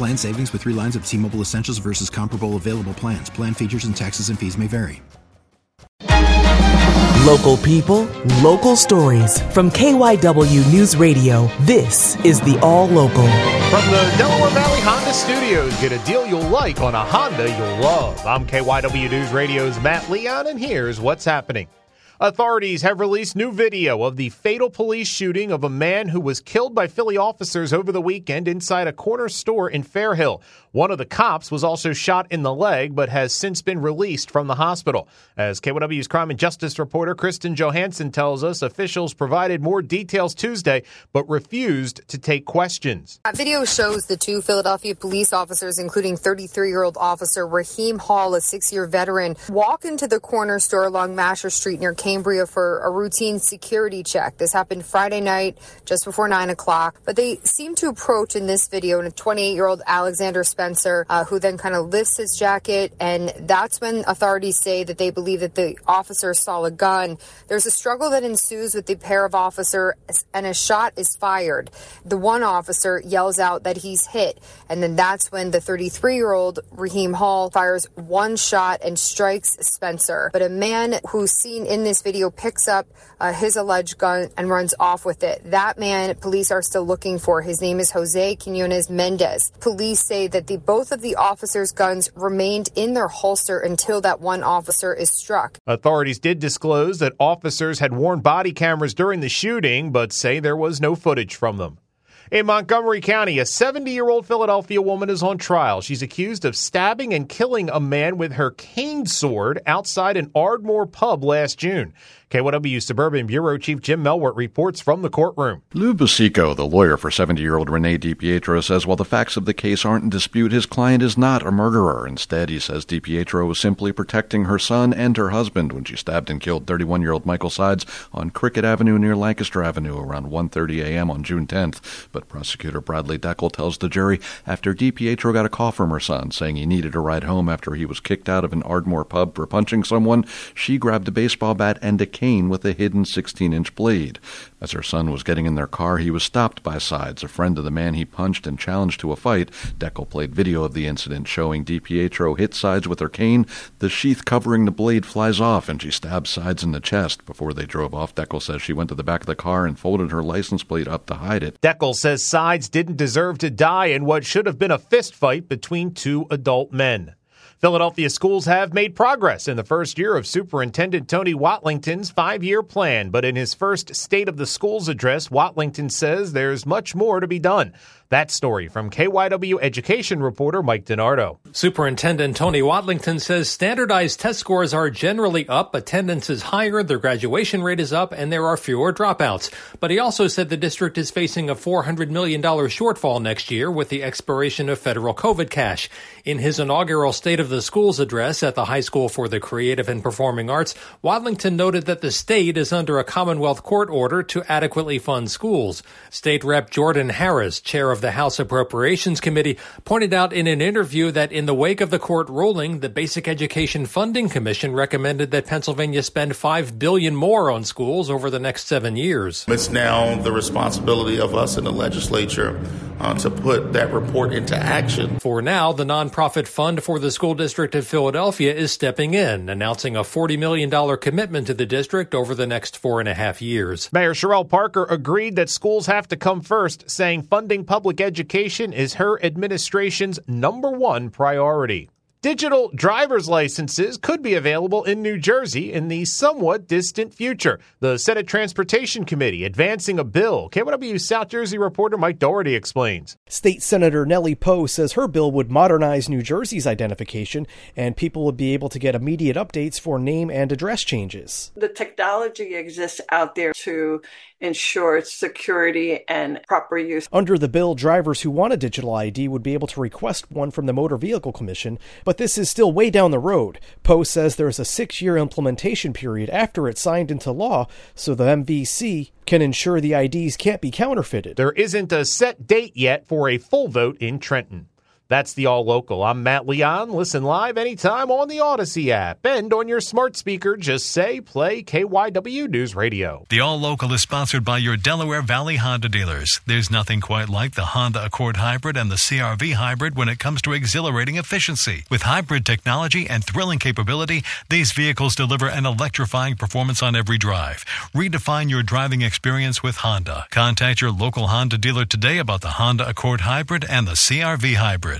Plan savings with three lines of T Mobile Essentials versus comparable available plans. Plan features and taxes and fees may vary. Local people, local stories. From KYW News Radio, this is the All Local. From the Delaware Valley Honda Studios, get a deal you'll like on a Honda you'll love. I'm KYW News Radio's Matt Leon, and here's what's happening. Authorities have released new video of the fatal police shooting of a man who was killed by Philly officers over the weekend inside a corner store in Fairhill. One of the cops was also shot in the leg, but has since been released from the hospital. As KYW's crime and justice reporter Kristen Johanson tells us, officials provided more details Tuesday, but refused to take questions. That video shows the two Philadelphia police officers, including 33 year old officer Raheem Hall, a six year veteran, walk into the corner store along Mascher Street near Cambria for a routine security check. This happened Friday night, just before 9 o'clock. But they seem to approach in this video, and a 28 year old Alexander Spencer, uh, who then kind of lifts his jacket. And that's when authorities say that they believe that the officer saw a gun. There's a struggle that ensues with the pair of officers, and a shot is fired. The one officer yells out that he's hit. And then that's when the 33 year old Raheem Hall fires one shot and strikes Spencer. But a man who's seen in this video picks up uh, his alleged gun and runs off with it. That man, police are still looking for. His name is Jose Quinones Mendez. Police say that the both of the officers' guns remained in their holster until that one officer is struck. Authorities did disclose that officers had worn body cameras during the shooting, but say there was no footage from them. In Montgomery County, a 70 year old Philadelphia woman is on trial. She's accused of stabbing and killing a man with her cane sword outside an Ardmore pub last June. KYW Suburban Bureau Chief Jim Melwert reports from the courtroom. Lou Busico, the lawyer for 70 year old Renee DiPietro, says while the facts of the case aren't in dispute, his client is not a murderer. Instead, he says DiPietro was simply protecting her son and her husband when she stabbed and killed 31 year old Michael Sides on Cricket Avenue near Lancaster Avenue around 1.30 a.m. on June 10th. But prosecutor Bradley Deckel tells the jury after DiPietro got a call from her son saying he needed a ride home after he was kicked out of an Ardmore pub for punching someone, she grabbed a baseball bat and a cane with a hidden 16 inch blade. As her son was getting in their car, he was stopped by Sides, a friend of the man he punched and challenged to a fight. Deckel played video of the incident showing DiPietro hit Sides with her cane. The sheath covering the blade flies off and she stabs Sides in the chest. Before they drove off, Deckel says she went to the back of the car and folded her license plate up to hide it. Deckel says Sides didn't deserve to die in what should have been a fistfight between two adult men. Philadelphia schools have made progress in the first year of Superintendent Tony Watlington's five year plan, but in his first State of the Schools address, Watlington says there's much more to be done. That story from KYW education reporter Mike DeNardo. Superintendent Tony Watlington says standardized test scores are generally up, attendance is higher, the graduation rate is up, and there are fewer dropouts. But he also said the district is facing a $400 million shortfall next year with the expiration of federal COVID cash. In his inaugural State of the Schools address at the High School for the Creative and Performing Arts, Watlington noted that the state is under a Commonwealth court order to adequately fund schools. State Rep Jordan Harris, chair of the House Appropriations Committee, pointed out in an interview that in the wake of the court ruling, the Basic Education Funding Commission recommended that Pennsylvania spend 5 billion more on schools over the next seven years. It's now the responsibility of us in the legislature uh, to put that report into action. For now, the nonprofit fund for the school district of Philadelphia is stepping in, announcing a $40 million commitment to the district over the next four and a half years. Mayor Cherelle Parker agreed that schools have to come first, saying funding public education is her administration's number one priority. Digital driver's licenses could be available in New Jersey in the somewhat distant future. The Senate Transportation Committee advancing a bill. KYW South Jersey reporter Mike Dougherty explains. State Senator Nellie Pou says her bill would modernize New Jersey's identification and people would be able to get immediate updates for name and address changes. The technology exists out there to ensure security and proper use. Under the bill, drivers who want a digital ID would be able to request one from the Motor Vehicle Commission, but this is still way down the road. Pou says there is a six year implementation period after it's signed into law, so the MVC can ensure the IDs can't be counterfeited. There isn't a set date yet for a full vote in Trenton. That's the All Local. I'm Matt Leon. Listen live anytime on the Audacy app and on your smart speaker. Just say play KYW News Radio. The All Local is sponsored by your Delaware Valley Honda dealers. There's nothing quite like the Honda Accord Hybrid and the CRV Hybrid when it comes to exhilarating efficiency. With hybrid technology and thrilling capability, these vehicles deliver an electrifying performance on every drive. Redefine your driving experience with Honda. Contact your local Honda dealer today about the Honda Accord Hybrid and the CRV Hybrid.